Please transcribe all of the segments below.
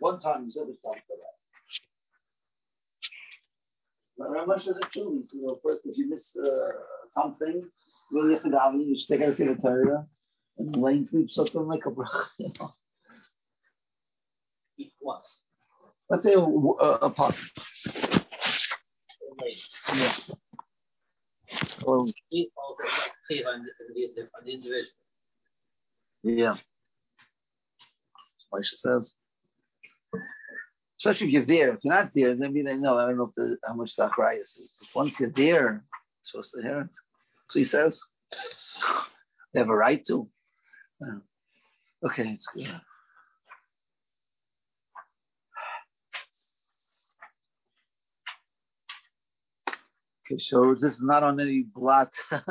One time he's ever stopped for that. much is a two. You know, first if you miss uh, something, really have to daven. You take out the Torah and laying sleep something like a bracha. You know. Once. Let's say a, a, a possible. Yeah. Yeah. Moshe says. Especially if you're there. If you're not there, then maybe they know. I don't know the, how much the achrayas is. But once you're there, you're supposed to hear it. So he says. They have a right to. Yeah. Okay, it's good. Okay, so this is not on any blot. uh,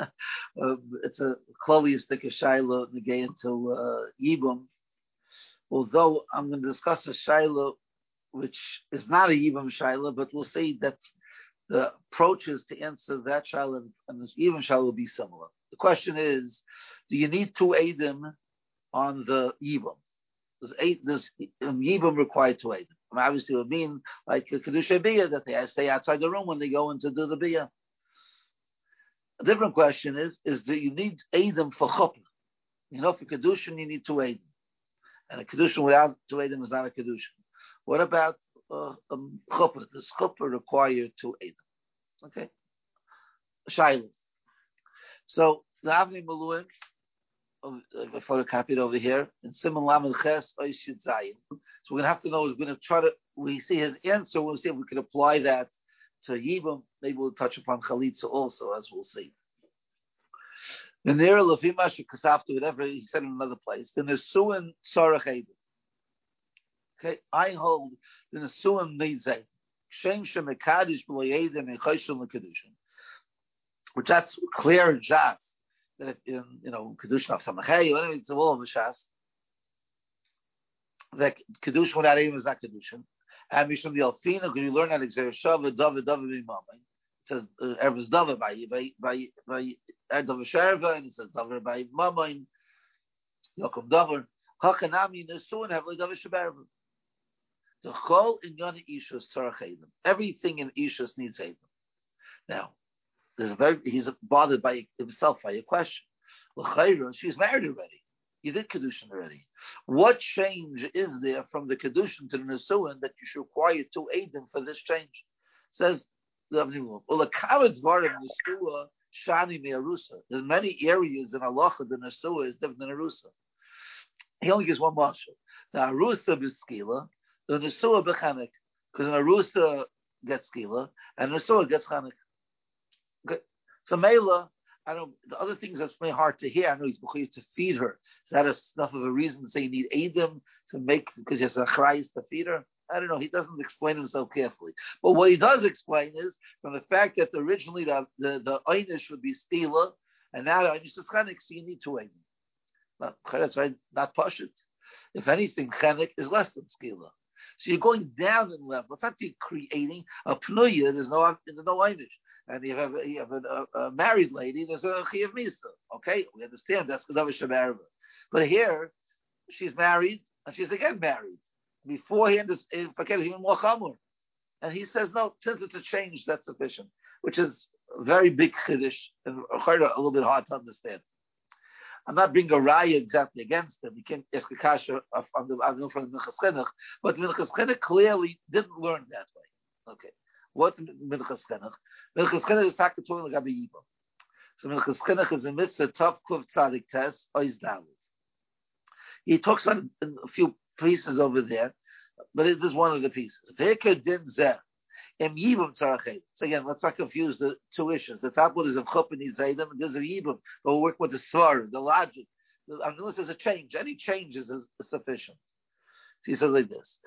it's a chloeistic shaila negay until uh, yibum. Although I'm going to discuss a shaila which is not a yibum shaila, but we'll say that the approaches to answer that shaila and this yibum shaila will be similar. The question is, do you need two edim on the yibum? There's eight. Um, yibum required two edim. I mean, obviously, it would mean like a kedusha biyah that they stay outside the room when they go in to do the biyah. A different question is: is do you need edim for chuppah? You know, for kedushin you need two edim, and a kedushin without two edim is not a kedushin. What about uh, um, chuppah? Does chuppah require two edim? Okay, shiloh. So the Avnei Miluim uh, photocopied over here in Simon Lamed Ches Oishid Zayin. So we're going to have to know, we're going to try to, we see his answer, we'll see if we can apply that to Yibam. Maybe we'll touch upon Chalitza also, as we'll see. The near Lafima Shekasaftu, whatever he said in another place, the Nesuin Sarach Okay, I hold the Nesuin needs a Shem Shemekadish B'Loyedim and Chayshim L'Kedushin. Which that's clear just that in you know kedushin of samachay, whatever it's all the shas. That kedushin without aim is not kedushin. And mishum the alfina, could you learn that exer shava david david b'mamay? It says uh, ervus david by by by by david sherva, and it says david by mamay. Yokum david hakanami nesu and heavily david sheberva. The whole in yon ishus sarach Everything in ishus needs haven. Now, there's very he's bothered by himself by a question. She's married already. You did kedushin already. What change is there from the kedushin to the nesuin that you should require two aidim for this change? Says the nesua shani me'arusa. There's many areas in halacha the nesua is different than arusa. He only gives one marshal. The arusa b'skila, the nesua b'chanik, because an arusa gets skila and nesua gets chanik. So Mela, I don't. The other things that's very hard to hear. I know he's bechuyev to feed her. Is that enough of a reason to say you need Adam to make because he has a chrayis to feed her? I don't know. He doesn't explain himself carefully. But what he does explain is from the fact that originally the the, the einish would be stila, and now einish is chenik, so you need two Adam. Not that's right. Not pashit. If anything, chenik is less than skila. So you're going down in level. It's not creating a pnuya. There's no there's no einish and you have you have a, a, married lady, there's a chiyav misa. Okay, we understand that's kedavish shemerva. But here, she's married and she's again married. Beforehand, is even more chamur. And he says no, since it's a change, that's sufficient, which is very big chiddush and a little bit hard to understand. I'm not bringing a raya exactly against them. We can't ask a kasha on the from the Minchas but the Minchas clearly didn't learn that way. Okay. What's Minchas Chinuch? Minchas Chinuch is Takatoy Lagabi Yibam. So Minchas Chinuch is a mitzvah, Tov Kuv Tzadik Tes, Oiz Dalit. He talks about a few pieces over there, but it is one of the pieces. Veka Din Zeh. Em Yibam Tzarachet. So again, let's not confuse the two issues. The top one is of Chup and Yizaydim, and there's a Yibam. But we'll work with the Svar, the logic. Unless there's a change, any changes is sufficient. So he says like this.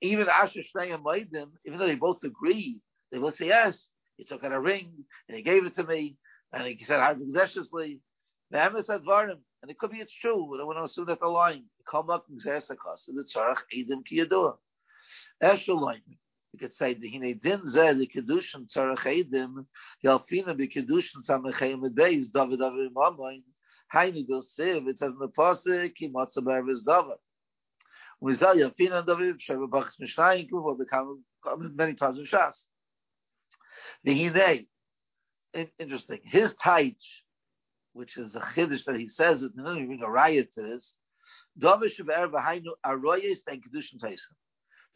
Even Asher Shnei and Maidim, even though they both agree, they both say yes. He took out a ring and he gave it to me, and he said advarim, and it could be it's true. But I want to assume that the line come up and zesakas the tzarach edim ki yadua. Eshel You could say the hine din ze the kedushin tzarach edim yalfina be kedushin samachayim beis David David Mamoin Hainu do siv it says in the pasuk ki matzah be'ervis David we say yalfina David sheva bachs mishnayim kuvo become many times in Shas the hine interesting his taich which is a chiddush that he says it, and bring a riot to this. Davish Shavar er Vahainu Aroyes and Kedushin Tyson.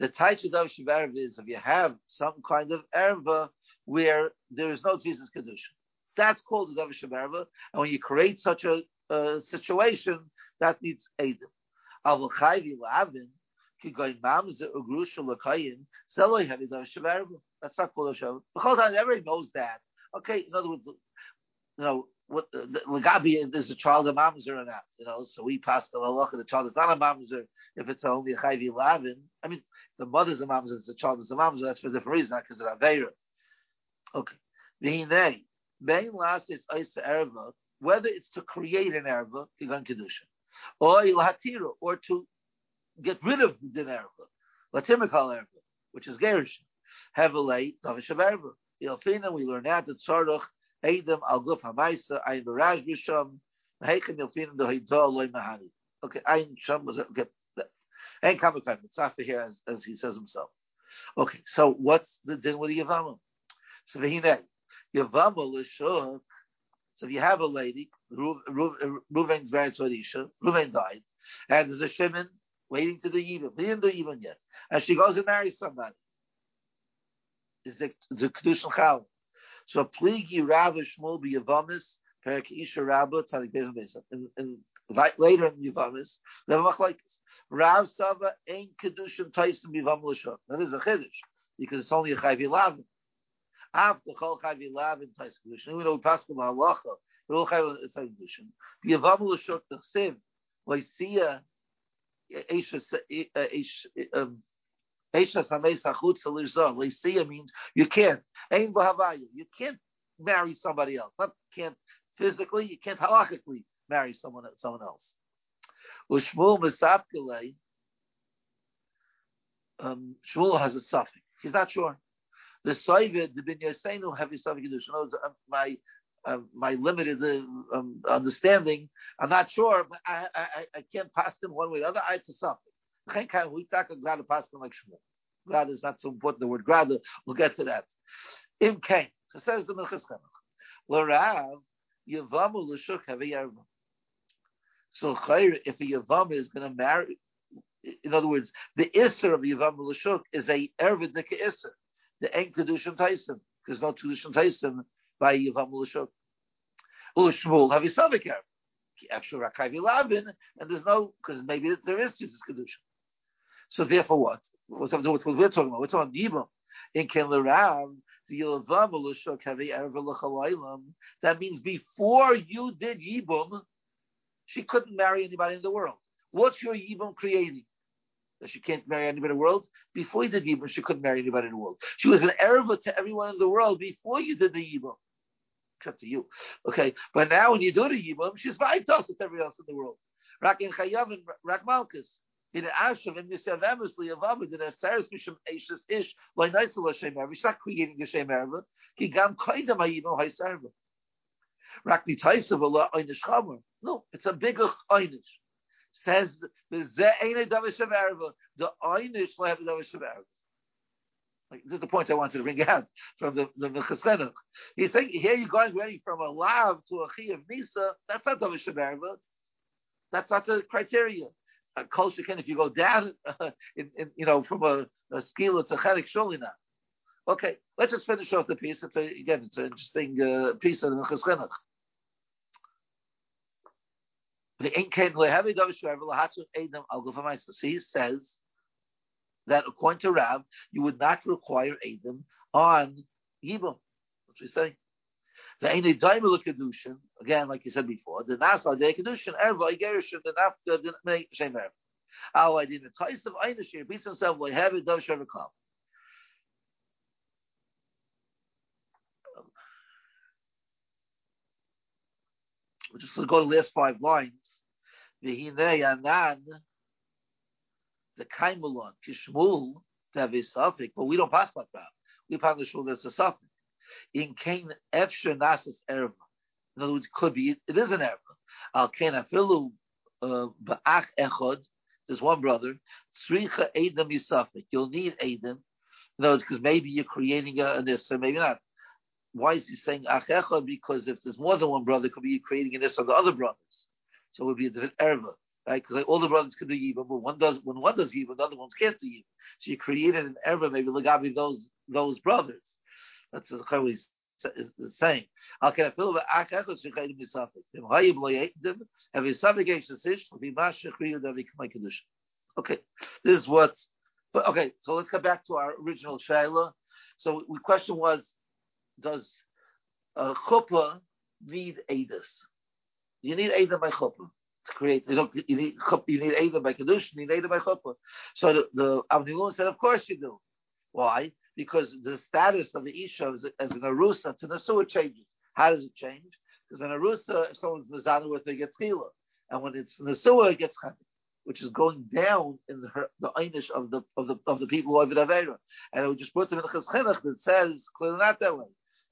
The Taich of Davish Shavar is if you have some kind of erva where there is no Tvisas Kedushin. That's called the Davish Shavar, and when you create such a, a situation, that needs Eidim. Avol Chayvi Lavin, Kigoy Mamzer Ugrusha Lakayin, Seloi Heavy Davish Shavar. That's not called a show. Because everybody knows that. Okay, in other words, you know, what uh, the Lagabi is a child of mamzer or not, you know. So we pass the halacha the child is not a mamzer if it's only a chayvi lavin. I mean, the mother's a mamzer, it's the child is a mamzer. That's for a different reason, not because of avera. Okay, v'hinei bein is isa erva, whether it's to create an erva, kigan kedusha, or ilhatira, or to get rid of the erva, latimikal erva, which is gerish, heavily tavish erva. Ilfina, we learn that tzarach Adam al guf hamaisa ein baraj bisham heichen yelfin do hidol loy mahani. Okay, ein sham was okay. Coming time. It's after here as, as he says himself. Okay, so what's the din with the Yavama? So v'hinei Yavama l'shuk. So if you have a lady, Ruven's married to Arisha, Ruven died, and there's a Shimon waiting to do even. He didn't do even yet, and she goes and marries somebody. Is the the kedushin chal? So pligi Rav Shmuel be Yavamis, Perik Isha Rabba, Tzadik Bezim Bezim. And later in Yavamis, they have machlekes. Rav Sava ain't kedushin taisim bivam l'shok. That is a chiddush because it's only a chayvi lavin. After chol chayvi lavin taisim kedushin, we know we pass the halacha. We all chayvi taisim kedushin. Bivam l'shok tachsiv loisia eisha um, Means you can't. You can't marry somebody else. Not can't physically, you can't halachically marry someone someone else. Um, Shmuel has a suffix. He's not sure. The Soivid, the Bin have a suffix. My uh, my limited um, understanding, I'm not sure, but I, I, I can't pass them one way or the other. I, it's a suffix. We talk about paskin like Shmuel. Grada is not so important. The word grada, we'll get to that. Im kain. So says the Minchas Chinuch. L'rav yavamu l'shuk have a yarva. So chayr, if a yavam is going to marry, in other words, the isser of yavam l'shuk is a ervid nika isser. The en kedushin taisim. There's no kedushin taisim by yavam l'shuk. U'shmuel have a savik erv. After Rakavi Labin, and there's no, because maybe there is Jesus Kedushin. So therefore, what? What's what we're talking about? We're talking Yibam. In Ken Lerav, that means before you did Yibum, she couldn't marry anybody in the world. What's your Yibum creating? That she can't marry anybody in the world? Before you did Yibum, she couldn't marry anybody in the world. She was an Erva to everyone in the world before you did the Yibum. Except to you. Okay. But now when you do the Yibum, she's vital to everyone else in the world. Rak in Chayav and Rak Malkus in Ashav and Misavemus Liavavid in Asaris Misham Ashes Ish like Naisel Hashem Erev. She's not creating a Shem Erev. Ki Gam Kaidam Hayino Haisarva. Rakni Taisav Allah Einish Chamer. No, it's a bigger Einish. Says the Ze Eine Davish Erev. The Einish Lehav Davish Erev. Like, this is the point I wanted to bring out from the the Minchas Chinuch. He's saying here you're going ready from a lav to a chi of nisa. That's not davish That's not the criteria a kol sheken if you go down uh, in, in, you know from a, a skila to chelik surely not. Okay, let's just finish off the piece. It's a, again, it's an interesting uh, piece of the Cheschenuch. So he says that according to Rav, you would not require Adam on Yibam. What's he saying? The Eine Daimel again, like you said before, the Nasa De Kedushin, Erva Igerishin, the Nafka, the Shem Erva. How I did the Tais of Eine Shir, beats himself, like have it, Dov Shem Kam. We'll just go to the last five lines. V'hinei anan, the Kaimulon, Kishmul, to suffix, but we don't pass like that. We pass the shul that's a suffix. In Cain, Efsher Nasas Erva. In other words, it could be, it is an Erva. Al Cain Afilu uh, Ba'ach Echod, there's one brother, Sricha Edom Yisafik. You'll need Edom. In other words, because maybe you're creating a, an Issa, maybe not. Why is he saying Ach Echod? Because if there's more than one brother, could be you creating an Issa of the other brothers. So it would be a different Erva right? Because like all the brothers can do yibam, but one does when one does yibam, the other ones can't do yibam. So you created an error, maybe legabi those those brothers. That's what he's saying. How can I feel about akachos shechayim misafik? Dem hayib lo yedim have a subjugation sish to be masha kriyu davi k'may kedusha. Okay, this is what. But okay, so let's get back to our original shaila. So the question was, does a chuppah need edus? You need edus by chuppah to create. You don't. You need you need edus by kedusha. You need edus by chuppah. So the, the Avnei said, of course you do. Why? Because the status of the Isha as, as an Arusa to Nasua changes. How does it change? Because an Arusa, if someone's Mizana with her, gets. And when it's Nasua, it gets Chana, which is going down in the, the Einish of the, of the, of the people of Avera. And it just put them in the Chizchinach that says, clearly not that way.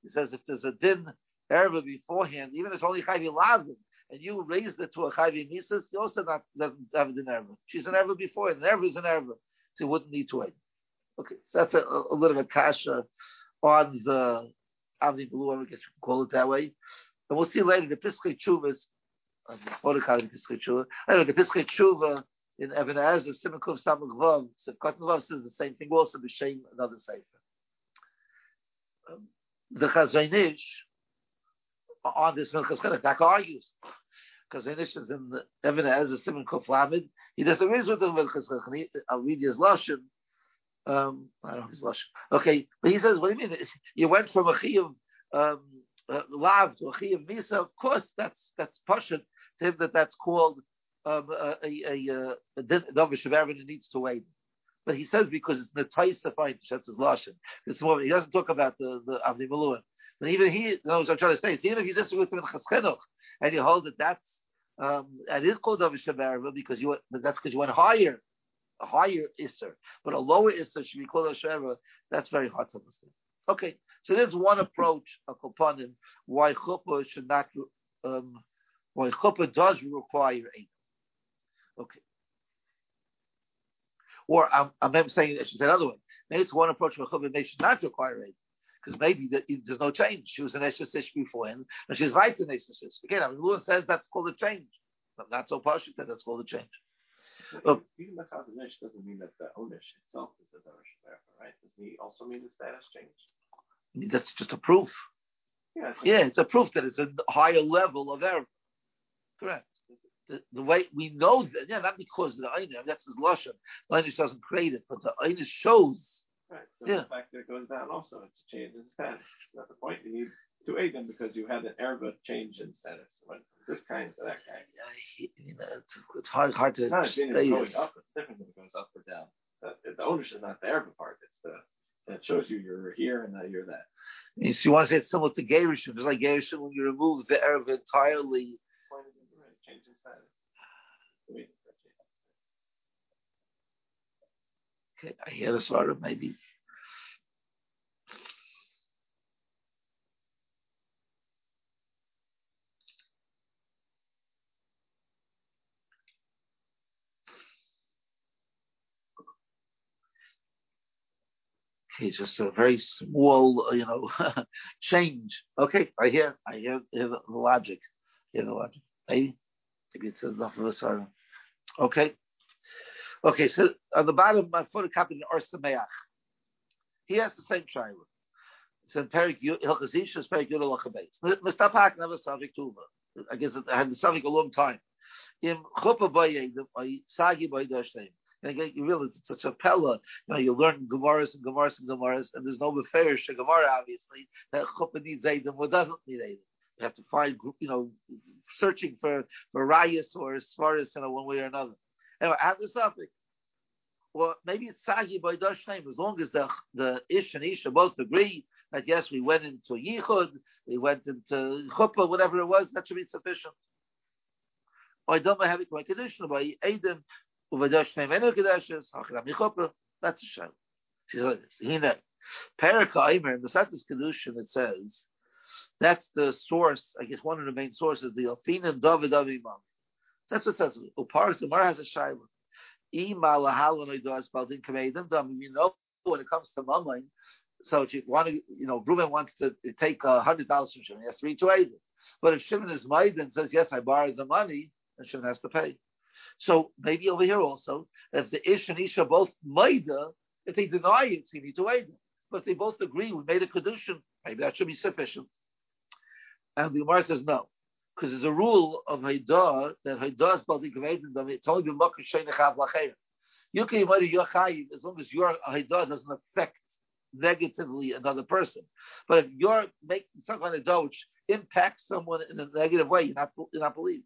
It says if there's a din erva beforehand, even if it's only Chayvi Lavin, and you raised it to a Chayvi Mises, you also not, doesn't have a din erva. She's an erva before, and an erva is an erva. So you wouldn't need to wait. Okay, so that's a, a little bit of kasha on the Avni Blue, I guess we can call it that way. And we'll see later the Piskei Chuvas, uh, before the Piskei Chuva, anyway, the Piskei Chuva in Evan Ezer, Simon Samach Vav, says the same thing also, B'Shem, another Sefer. Um, the Chazon Ish, on this Minchas that argues. Chazon Ish is in Evan Ezer, Simon Kuf Lamed, he disagrees with the Minchas Chedek, I'll read his Lashon, um, I don't know his. Okay, but he says, what do you mean? You went from a chiyuv um, uh, lav to a chiyuv misa. Of course, that's that's pashut to him that that's called um, a a a davish of needs to wait. But he says because it's netaisa fine. That's his lashon. It's more. He doesn't talk about the the avni maluah. But even he knows what I'm trying to say. even if you disagree with him in chaschenuch and you hold that that's um, it is called davish because you that's because you went higher a higher Isser, but a lower Isser should be called a Sheva, that's very hard to understand. Okay, so there's one approach, upon him, why Chuppah should not, um, why Chuppah does require eight. Okay. Or I'm, I'm saying, I should say another way. Maybe it's one approach where Chuppah may should not require eight. Because maybe the, there's no change. She was an Eshesish before, and she's right in Eshesish. Again, I mean, Lewis says that's called a change. Not so partial that that's called a change. Oh. Even the Chazon Ish doesn't mean that the ownish itself is the Darash right? Does he also mean the status change? That's just a proof. Yeah, yeah, it's a proof that it's a higher level of error. Correct. The, the, way we know that, yeah, not because of the Einish, that's his Lashon. The Einish doesn't create it, but the Einish shows. Right. So yeah. the fact that it goes down also, it's a change in status. That's the point. You need to aid them because you had an erva change in status. From this kind to that kind. Yeah, you know, it's, it's hard, hard to. It's not a going up. It's different when it goes up or down. The, the ownership is not the erva part. It's the that shows you you're here and that you're that. If you want to say it's similar to Gerishim, it's like Gerishim when you remove the erva entirely. Okay, I hear a sort of maybe. It's just a very small, you know, change. Okay, I hear, I hear, hear the, the logic. Hear the logic. Maybe, maybe it's enough of a sorrow. Okay, okay. So on the bottom, my photocopy in Or Sameach. He has the same child. It's in Perik Hilchazishas Perik Yudel Lachabes. Mr. Park never subject to I guess I had the subject a long time. Im Chuppah Bayedim, Sagi Baydoshneim. And again, you realize it's such a pella. You know, you learn Gemaras and Gemaras and Gemaras, and there's no Beferish Gemara, obviously, that Chuppah needs Eidim or doesn't need Eidim. You have to find, you know, searching for, Rayas or Svaris in a one way or another. Anyway, I have this topic. Well, maybe it's Sagi by Dashnaim, as long as the, the Ish and Isha both agree that yes, we went into Yichud, we went into Chuppah, whatever it was, that should be sufficient. I don't have it by condition by Adam that's a shame. She says like this. Hina, Perika Aimer, in the Satis Kedushin, it says, that's the source, I guess one of the main sources, the Alfina David Avimam. That's what it says. Uparis, the Mar has a Shaila. You know, when it comes to mamain, so if you want to, you know, Reuben wants to take a hundred dollars from Shimon, he has to read to. But if Shimon is made and says, yes, I borrowed the money, then Shimon has to pay. So maybe over here also, if the Ish and Isha both Maida, if they deny it, you need to them. But they both agree, we made a Kedushin, maybe that should be sufficient. And the Gemara says no. Because there's a rule of Haidah that Haidah is Baldi Gavadin, it's only been Mokkah Sheinachav Lacheir. You can murder your chayiv as long as your Haidah doesn't affect negatively another person. But if you're making some kind of dough which impacts someone in a negative way, you're not, you're not believed.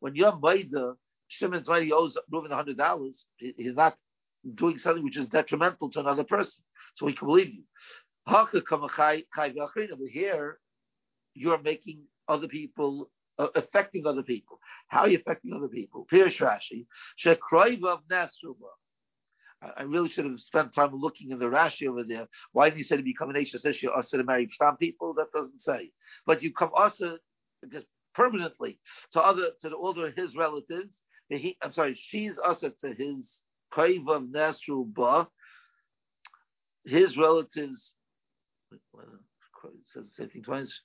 When you're Maida, Shimon's money owes Reuven hundred dollars, he's not doing something which is detrimental to another person. So we can believe you. Here, you're making other people, uh, affecting other people. How are you affecting other people? Pirish Rashi. I really should have spent time looking in the Rashi over there. Why did he say to become an Ashes issue or to marry some people? That doesn't say. But you come also just permanently to other to the older of his relatives. He, I'm sorry, she's also to his Kaiv of Nasru Ba. His relatives it says the same thing twice.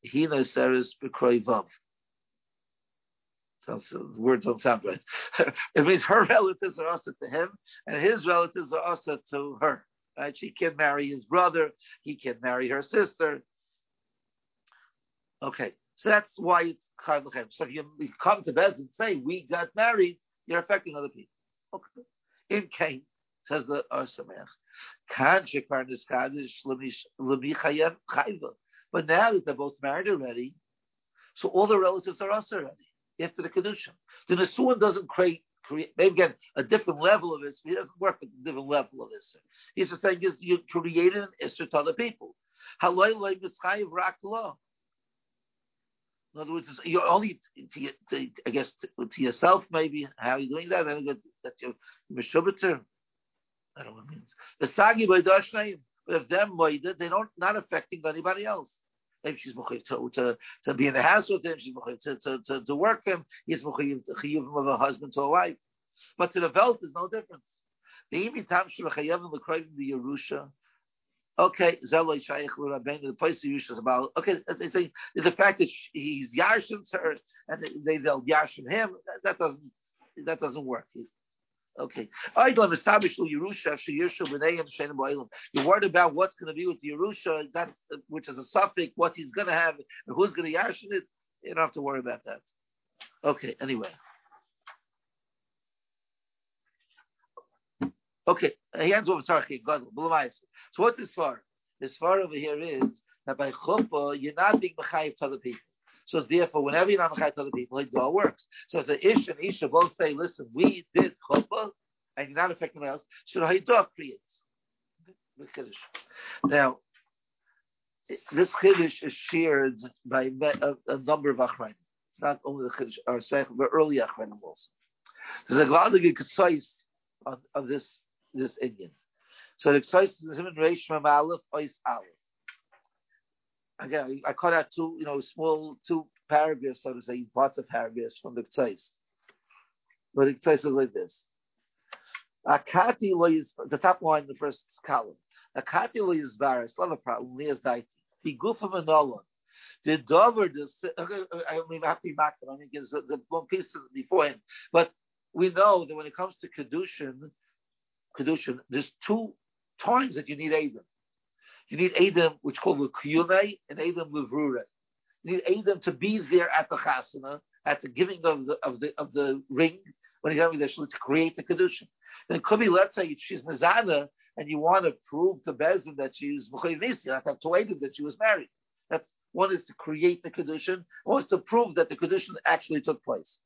He knows Sarah's Sounds, the words don't sound right. it means her relatives are also to him, and his relatives are also to her. Right? She can marry his brother. He can marry her sister. Okay, so that's why it's Chayv So if you, you come to Bez and say we got married, you're affecting other people. Okay. In Cain, says the Or Sameach. But now that they're both married already, so all the relatives are us already after the kedusha. The Nisuan doesn't create create maybe again a different level of this. He doesn't work with a different level of this. He's just saying you created an Isser to other people. In other words, you're only to, to, I guess to, to, yourself maybe. How are you doing that? I don't know that you're Meshubitzer. I don't know what it means. The Sagi by but if them they don't not affecting anybody else. If she's mechayiv to, to, to be in the house with him, she's mechayiv to, to, to, to work him, he's mechayiv of a husband to a wife. But to the Welt, there's no difference. The Yerusha, Okay, Zeloi Shaykh Rabbein, the place the Yerusha is about. Okay, it's, it's the fact that he's Yarshin her and they, they'll Yarshin him. That, that doesn't that doesn't work. Okay. I don't establish Yerusha, You're worried about what's going to be with Yerusha, that's, which is a suffix, what he's going to have, and who's going to yashin it. You don't have to worry about that. Okay, anyway. Okay, he ends over Tarchi, So what's his far? His far over here is that by chuppah, you're not being mechayiv to other people. So therefore, whenever you're not to other people, it all works. So if the ish and isha both say, listen, we did chuppah, and you're not affecting anyone else, so Haidah creates. Now, this Chiddush is shared by a, a number of Achrayim. It's not only the Chiddush, or but early Achrayim also. There's a Gvadig Ketzais of, of this, this Indian. So the Ketzais is Simon Reish from Aleph, Ois Aleph. Again, I cut out two, you know, small, two paragraphs, so to say, parts of paragraphs from the Ketzais. But the Ketzais is like this. Akati lo is the top line, the first column. Akati lo is baris. Love a problem. Lias daiti. Tigufa manola. The dover. The uh, uh, uh, I mean, I have to be back. I mean, there's the one piece before him. But we know that when it comes to kedushin, kedushin, there's two times that you need Adam. You need Adam, which called the kiyunei, and Adam levrure. You need Adam to be there at the chasana, at the giving of the of the of the ring, when he's having the shul to create the kedushin. Then it could be, let's say she's Mizana, and you want to prove to Bezin that she's Mechayvis, you have have to wait that she was married. That's one is to create the Kedushin, one is to prove that the Kedushin actually took place.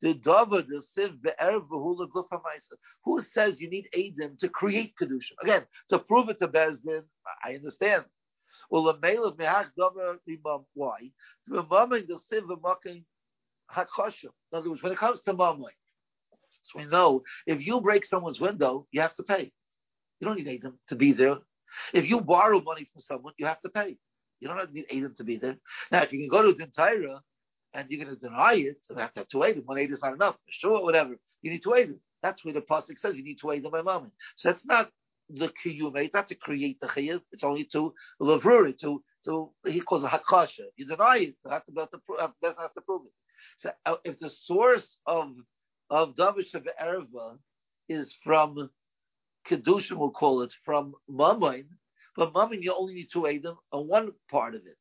The dover, the siv, Who says you need Adam to create Kedushin? Again, to prove it to Bezdin, I understand. Well, the male of mehach dover imam. Why? The moment the siv v'makim hakosha. In other words, when it comes to mammon, so we know if you break someone's window, you have to pay. You don't need Adam to be there. If you borrow money from someone, you have to pay. You don't need Adam to be there. Now, if you can go to Dintira and you're going to deny it, you have to have two Adam. One Adam is not enough. Sure, whatever. You need two Adam. That's where the pasuk says you need two Adam by moment. So that's not the kiyume, not to create the chiyuv. It's only to lavruri, to to he calls it hakasha. You deny it, have to to prove, has to prove it. So uh, if the source of of Davish of Erva is from Kedushin, we'll call it, from Mammon, but Mammon you only need aid them on one part of it,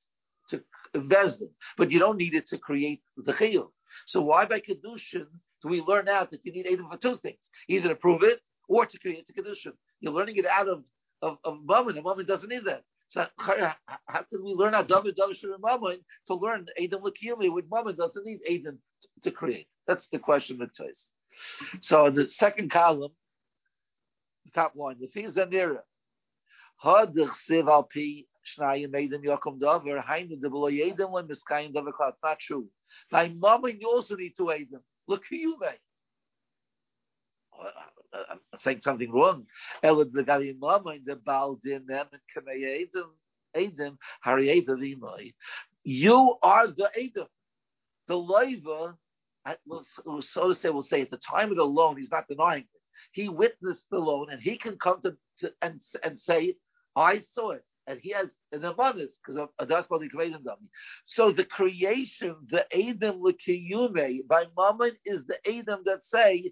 to them. But you don't need it to create the chiyuv. So why by Kedushin do we learn out that you need Adam for two things? Either to prove it or to create the Kedushin. You're learning it out of, of, of Mammon, and Mammon doesn't need that. So how can we learn out David and Mammon to learn Adam Lakiyumi with Mammon doesn't need Adam to, to create? That's the question that says. So in the second column, the top line, the are nearer. Hadich siv shnayim below Adam when miskayim davar klat. Not true. You also need to Adam. Look who you made. I'm saying something wrong. Elad the mama in the baldin them and kamei hari edim You are the edim. The loiva, so to say, will say at the time of the loan, he's not denying it. He witnessed the loan, and he can come to, to and and say, "I saw it." And he has an abundance because of that's called the creating dummy. So the creation, the Adam Likiyume by Mammon is the Adam that say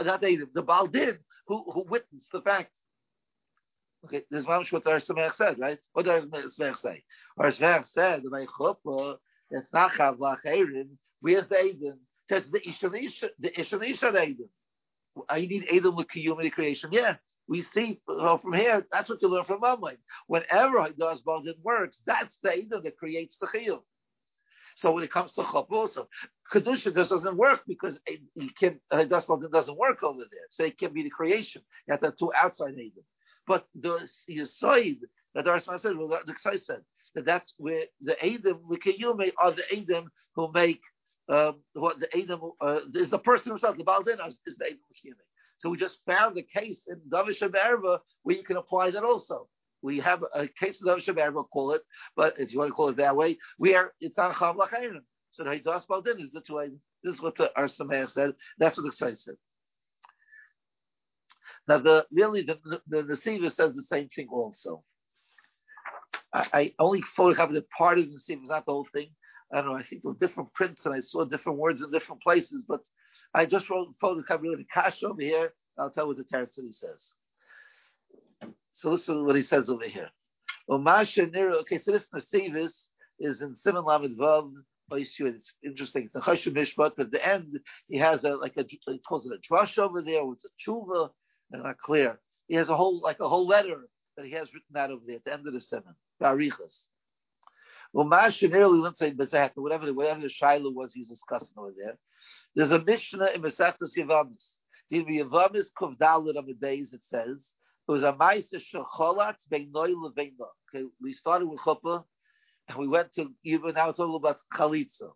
not Adam, the Baldin who who witnessed the fact. Okay, this is what our Samech said, right? What does Samech say? Our Samech said by Chuppah, it's not Chavlach Aaron. Where's the Adam? Says the Ishanisha, the Ishanisha Adam. I need Adam Likiyume creation. Yeah, we see well, from here, that's what you learn from Mammon. Whenever Haidas Baldin works, that's the Eidah that creates the Chiyuv. So when it comes to Chop also, Kedusha just doesn't work because it, Baldin doesn't work over there. So it can be the creation. You have to have two outside Eidah. But the Yisoid, that the Arsman said, well, the Ksai said, that that's where the Eidim, the Kiyume, are the Eidim who make um, what the Eidim uh, is the person himself, the Baldin is, is the Eidim Kiyume. So we just found a case in Davish Erva where you can apply that also. We have a case of Davish Erva, call it, but if you want to call it that way, we are it's on Chav Lachayim. So the Haidas Baldin is the two This is what the Ar said. That's what the Ksai said. Now, the really the the, the says the same thing also. I, I only photocopied a part of the Siva, not the whole thing. I don't know. I think there were different prints, and I saw different words in different places. But I just wrote photocopy the cash over here. I'll tell what the Teretz he says. So listen to what he says over here. Okay, so this Nasivis is in Simon Lamed Vav. It's interesting. It's a Chashim Mishpat, but at the end he has a like a he calls it a drush over there. It's a tshuva, and not clear. He has a whole like a whole letter that he has written out over there at the end of the seven. Barichas. Well, Mashin early, let's say whatever whatever the Shiloh was he was discussing over there. There's a Mishnah in Masechtas Yavamis. In Yavamis Kovdalit on the days it says it was a Ma'aser Shecholat Beinoi Leveina. Okay, we started with Chuppah and we went to even now it's all about Chalitza.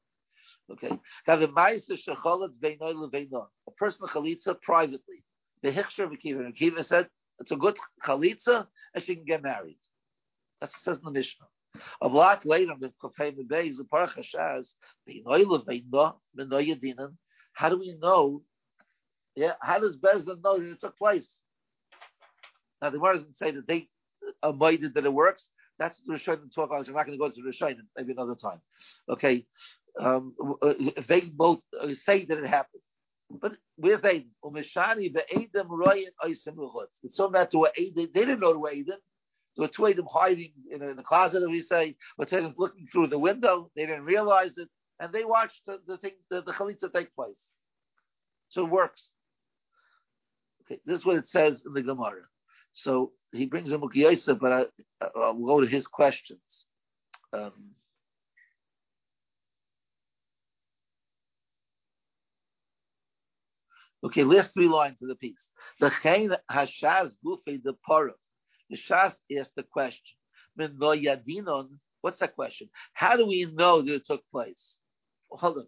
Okay, have a Ma'aser Shecholat Beinoi Leveina. A person Chalitza privately. The Hiksher of Akiva. And Akiva said it's a good Chalitza and she can get married. That's what it says in the Mishnah. A lot later, the Kofei Mebei, the Parach Hashaz, how do we know? Yeah, how does Bezdin know that it took place? Now the Gemara doesn't say that they avoided that it works. That's the Rishonim talk about. I'm not going to go to the Rishonim maybe another time. Okay, um, if they both say that it happened. But where's they? It's so bad to a they didn't know to Aiden. So two of them hiding in, in the closet, we say, two of looking through the window. They didn't realize it and they watched the, the thing, the, the chalitza take place. So it works. Okay, this is what it says in the Gemara. So he brings a Mukiyasa, but I, I, will go to his questions. Um, okay, last three lines of the piece. The Chain Hashaz Gufe the Para. Shas asked the question. What's that question? How do we know that it took place? hold on.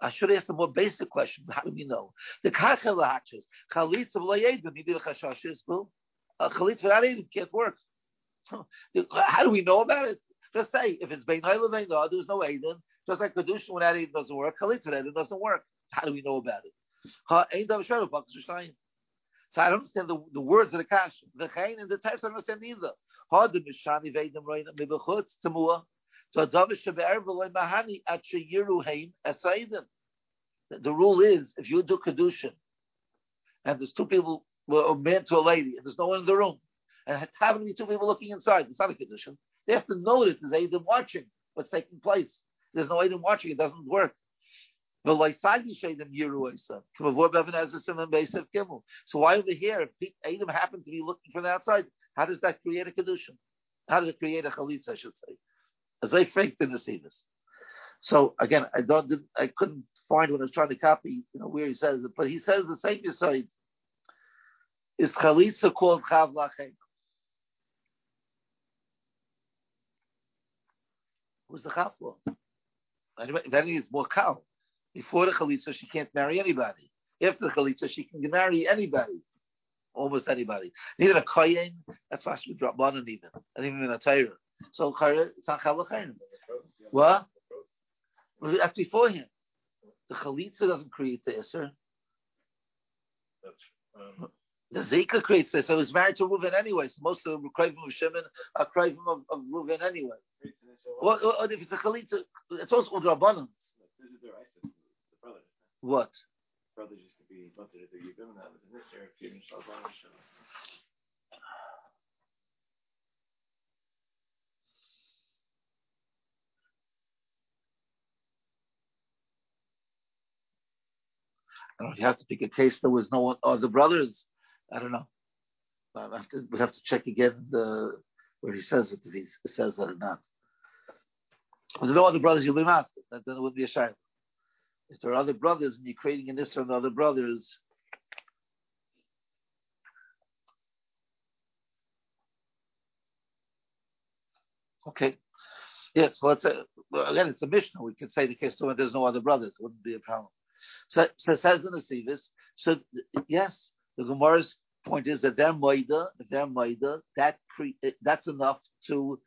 I should ask the more basic question. How do we know? The kachel hatches. Chalitza v'loyedim. You do a chashashis, boo. A uh, chalitza without edim can't work. How do we know about it? Just say if it's bein oil there's no edim. Just like kedushin without edim doesn't work. Chalitza without edim doesn't work. How do we know about it? So I don't understand the, the words of the kash. The chayin and the types I don't understand either. Hard the mishani veidim mibachutz temua. So davish shebe'er v'loy mahani at sheyiru haim. The rule is if you do kedushin and there's two people, a man to a lady, and there's no one in the room, and having to two people looking inside, it's not a kedushin. They have to know that there's Adam watching what's taking place. There's no Adam watching; it doesn't work. So why over here, if Adam happened to be looking from the outside, how does that create a kedushin? How does it create a chalitza? I should say, as I faked in the this. So again, I don't, I couldn't find when I was trying to copy, you know, where he says it, but he says the same beside is chalitza called chav lachem. Who's the chav for? If any, it's more cow. Before the chalitza, she can't marry anybody. After the chalitza, she can marry anybody, almost anybody. Even a kohen, that's why she drop and even, and even a Torah. So it's not chalachayim. What? That's before him. The chalitza doesn't create the iser. The Zika creates this. So he's married to Reuven anyway. So most of the Krivim of Shimon are Krivim of, of Reuven anyway. What, if it's a Chalitza, it's also Udrabanans. What? Brothers used to be wanted to give him that, in this year, few I don't know, you have to pick a case there was no one, or the brothers, I don't know. I have to, we have to check again the, where he says it, if he says that or not. There's no other brothers you'll be master, then it would be a shame. If there are other brothers and you're creating an Isra and other brothers, okay. Yeah, so let's say, again, it's a Mishnah. We could say the case when there's no other brothers. It wouldn't be a problem. So, so it says in the Sivis, so yes, the Gemara's point is that they're Maida, they're Maida, that that's enough to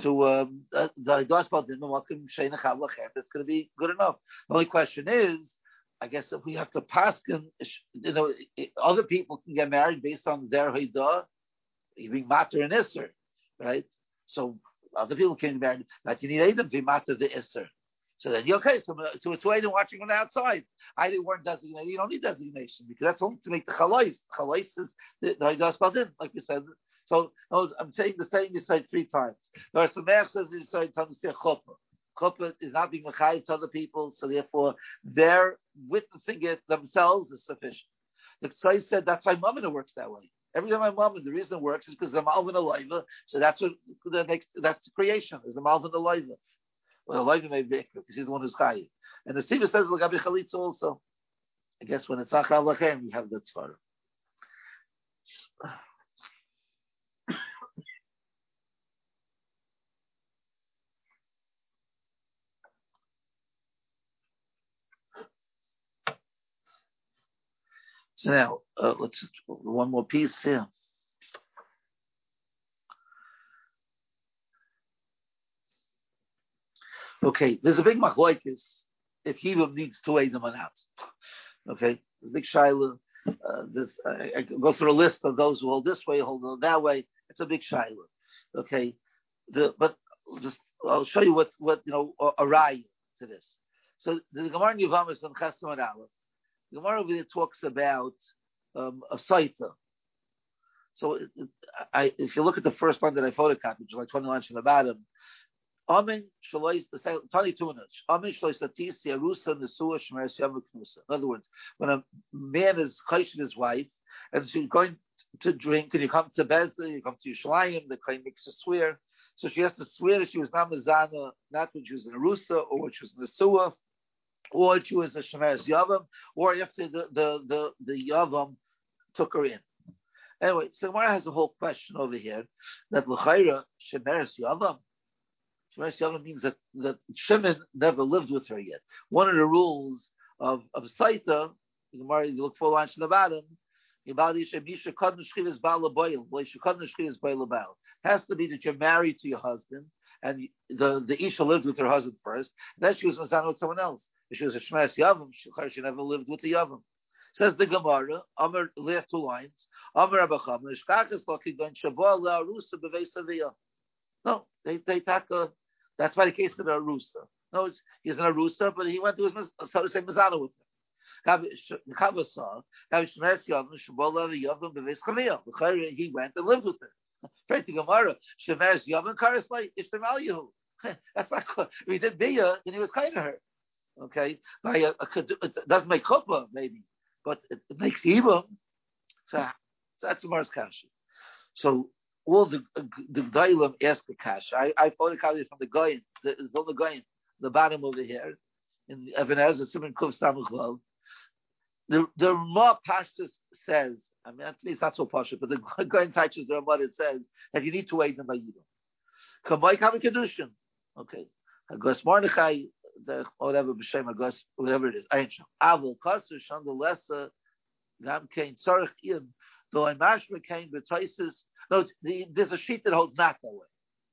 to um, the gospel that's going to be good enough. The only question is, I guess if we have to pass, you know, other people can get married based on their haidah, being matter and isser, right? So other people can get married, but you need Adam to matter the isser. So then, okay, so, so it's Adam watching on the outside. I didn't weren't designated. You don't need designation because that's only to make the chalais. Chalais is the, the haidah like you said, so I'm saying the same said three times. There are some masters you say to understand chuppah. Chuppah is not being mechayiv to other people, so therefore their witnessing it themselves is sufficient. The Tzai said that's why Mamina works that way. Every time my mom, the reason it works is because the Malvin Aliva, so that's what that makes that's the creation, is the Malvin Aliva. Well, Aliva may be because he's the one who's chayiv. And the Siva says Lagabi Chalitza also. I guess when it's not Lachem, you have that tzvara. So now, uh, let's one more piece here. Okay, there's a big machlokes if he needs to weigh them or not. Okay, the big shaila. Uh, this I, I go through a list of those who hold this way, hold that way. It's a big shaila. Okay, the but just I'll show you what what you know a, a to this. So the Gemara in Yevamos on and Aleph. Gemara over there talks about um, a saita. So it, it, I, if you look at the first one that I photocopied, July is like 20 lines from the bottom, Amin shalois the tani tunach. Amin shalois latis yarusa nesua shmeres yavuknusa. In other words, when a man is chayshing his wife and she's going to drink, and you come to Bezda, you come to Yerushalayim, the claim makes her swear. So she has to swear that she was not mezana, not when she was in Arusa or when she was in the Nesua or she was a Shemeres Yavam, or if the, the, the, the Yavam took her in. Anyway, so Gemara has a whole question over here that L'chaira Shemeres Yavam. Shemeres Yavam means that, that Shimon never lived with her yet. One of the rules of of Saita, you look four lines to the bottom. Has to be that you're married to your husband, and the the Isha lived with her husband first. Then she was Mazana with someone else. Was a Shmes Yavam, she never lived with the Yavam. Says the Gemara, Amr left two lines. Amr Abacham, Ishkachas Loki Gon Shabbat La Arusa Bevei No, they they take a. Uh, that's why the case of the Arusa. No, he's an Arusa, but he went to his so to say Mazana with him. He went and lived with him. Right to Gemara, Shemesh Yavam Karaslay Ishtamal That's not good. If he did Bia, then he was kind to her. Okay, by a, a, it doesn't make chuppah maybe, but it, it makes even. So, so that's the Mars kasha. So all the uh, the Dailam ask the kasha. I I photocopied from the Goyin, the the Goyin, the bottom over here in Even HaEzer Simon Kuf Samuchval. The the Ramah Pashtus says, I mean, at least not so posh, but the Goyin touches the Ramah. It says that you need to wait by Yidam. Kamay Kami Kedushin. Okay. Agos Mordechai the whatever b'shem agos whatever it is ancient. Avol kasu shandalesa gam kain tzarich im though I mashma kain b'toises. No, there's a sheet that holds not that way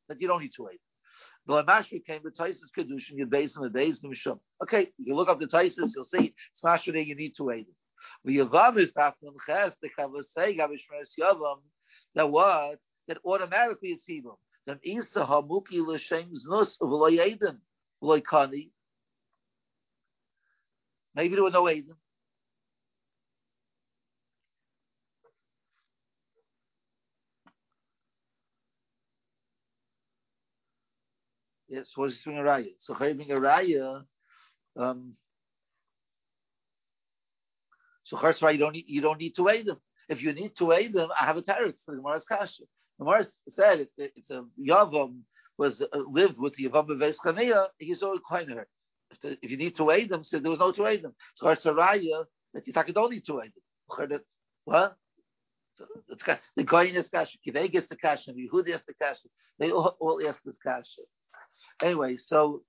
that you don't need to wait. Though I mashma kain b'toises kedushin yud beis and beis mishum. Okay, you look up the toises, you'll see it's mashma you need to wait. V'yavam is tafnum ches the kavasei gavishmeres yavam that what that automatically it's evil. Then isa hamuki l'shem znus v'lo kani Maybe there were no Aiden. Yes, what is doing a raya? So having a raya, um, so first you don't need you don't need to aid them. If you need to aid them, I have a teretz for the Gemara's kasha. The Gemara said if, if the Yavam was uh, lived with the Yavam Beves Chaniyah, he's all kind of her if, the, if you need to aid them, so there was no to aid them. So it's a raya that you don't need to aid them. What? So it's the Goyin is kasha, Kivay gets the kasha, Yehudi has the kasha. They all, all ask this kasha. Anyway, so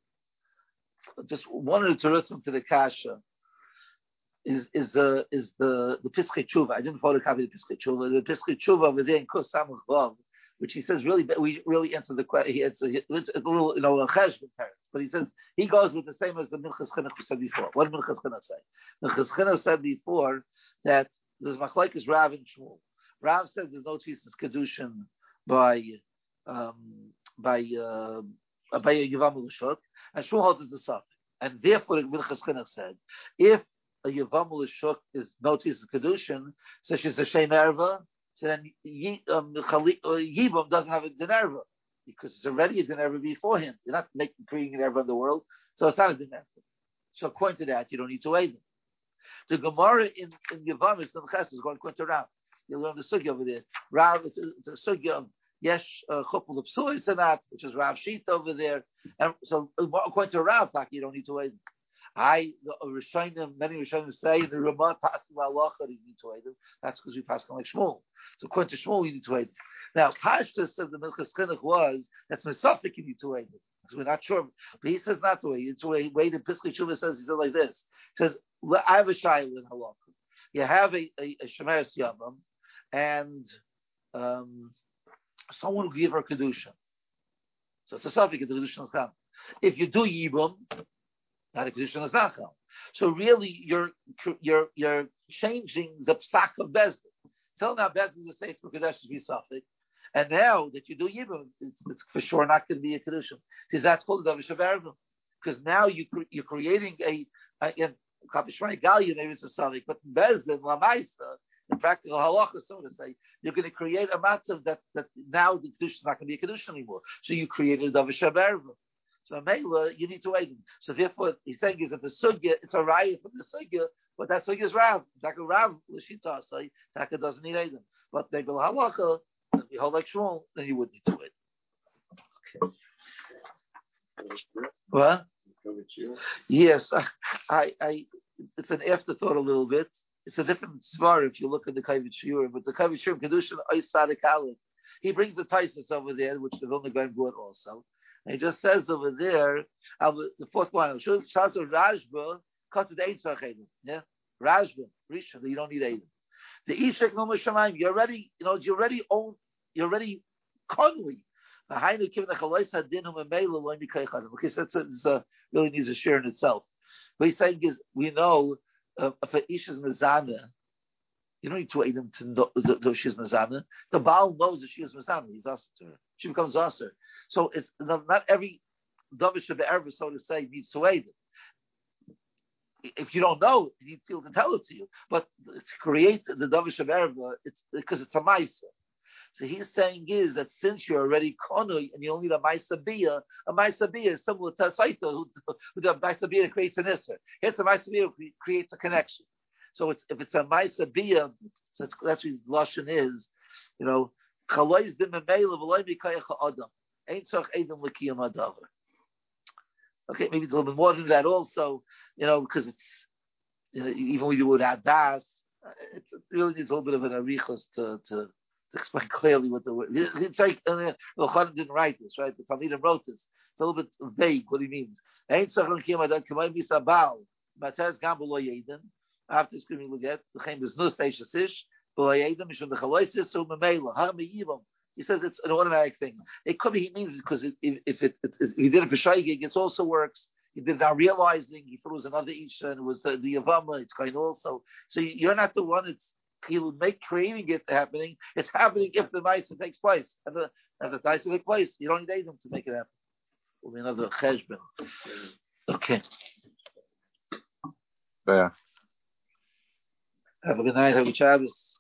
just one of the to the kasha is is uh, is the the Piskei Tshuva. I didn't photocopy the Piskei Tshuva. The Piskei Tshuva over there in Kos Samach which he says really we really answer the question. It's a, it's a little you know a but he says he goes with the same as the Minchas Chinuch said before. What did Minchas Chinuch say? Minchas Chinuch said before that there's machlekes Rav and Shmuel. Rav says there's no thesis kedushin by um, by uh, by a Yavam L'Shuk, and Shmuel holds it's a. And therefore, Minchas Chinuch said, if a Yavam L'Shuk is no thesis kedushin, so she's a Shem Erva, so then um, Yibam doesn't have a Dinerva because it's already a Dinerva before him. You're not making creating an Erva in the world, so it's not a Dinerva. So according to that, you don't need to weigh them. The Gemara in, in Yevamos is going to Rav. You learn the sugya over there. Rav, it's a, it's a sugya of Yesh a couple of that, which is Rav Sheet over there. And so according to Rav, you don't need to wait. I the Rishonim, many Rishonim say in the Ramah Pasul Allah you need to wait. That's because we pass on like Shmuel. So according to Shmuel, you need to wait. Now Pashta said the Minchas Chinuch was that's Mesafik you need to wait. So we're not sure, but he says not to wait. It's wait. Wait. And Piskei Tshuva says he said like this. He says I have a shayla in halacha. You have a a, a shemeres yamam, and um, someone will give her kedusha. So it's a suffix the kedusha is come. If you do yibum, not a kedusha is nachal. So really, you're you're you're changing the psak of bezdin. Till now, bezdin is a state for kedush be suffix, and now that you do yibum, it's, it's, for sure not going to be a kedusha because that's called a davish Because now you you're creating a, a in Kapishmai Galia, maybe it's a suffix, but bezdin lamaisa. In practical halacha, so to say, you're going to create a matzav that, that now the kedusha is not going to be a kedusha anymore. So you created a davish so Mela, you need to wait. So therefore, he's saying is that the sugya, it's a raya from the sugya, but that sugya is Rav. Taka Rav, Lashita, say, Taka doesn't need Aiden. But they go halacha, and you hold like Shmuel, then you would need to wait. Okay. What? Yes, I, I, it's an afterthought a little bit. It's a different svar if you look at the Kovetz Shiurim, but the Kovetz Shiurim Kedushin Oisadik He brings the Taisus over there, which the Vilna Gaon brought also. And he just says over there, the fourth line, Shasu Rajba, Because of the eight Edim. Yeah? Rashba, Rishon, you don't need Edim. The Ishak no Shamayim, you already, you know, you already own, you already conwy. Okay, so a, a, really needs a share in itself. What he's saying is, we know uh, if an ish is mezana, you don't need to aid him to know that she's mezana. The Baal knows that she is mezana. He's asked her. She becomes aser. So it's not every davish of the ever, so to say, needs to aid him if you don't know, you need to tell it to you. But to create the Davish of Erva, it's because it's a Maisa. So he's saying is that since you're already Konui and you only need a Maisa Bia, a Maisa Bia is similar to a Saita who, who the Maisa Bia creates an Isser. Here's a Maisa Bia creates a connection. So it's, if it's a Maisa Bia, that's what Lashon is, you know, Chalois dim memela v'loy mikayach adam. Ain't tzach edom l'kiyam adavar. Okay, maybe it's a little bit more than that also, you know, because it's, you know, even when you would add das, it really needs a little bit of an arichos to, to, to explain clearly what the word. It's like uh, Yochanan didn't write this, right? The Talmidim wrote this. It's a little bit vague what he means. Ain't tzachon kimadan kamay misabal mataz gam yedin. After screaming we get the chem is no station sish below yedin mishum the chaloisis so memela ha meyivam. He says it's an automatic thing. It could be he means because if, if, it, if he did it for shaygig, it also works. He did that realizing he thought another isha and it was the the Yavama. It's kind also. So you're not the one. It's he will make creating it happening. It's happening if the Maisa takes place. And the and the Maisa takes place, you don't need them to make it happen. Will be another cheshbon. Okay. Yeah. Have a good night. A Shabbos.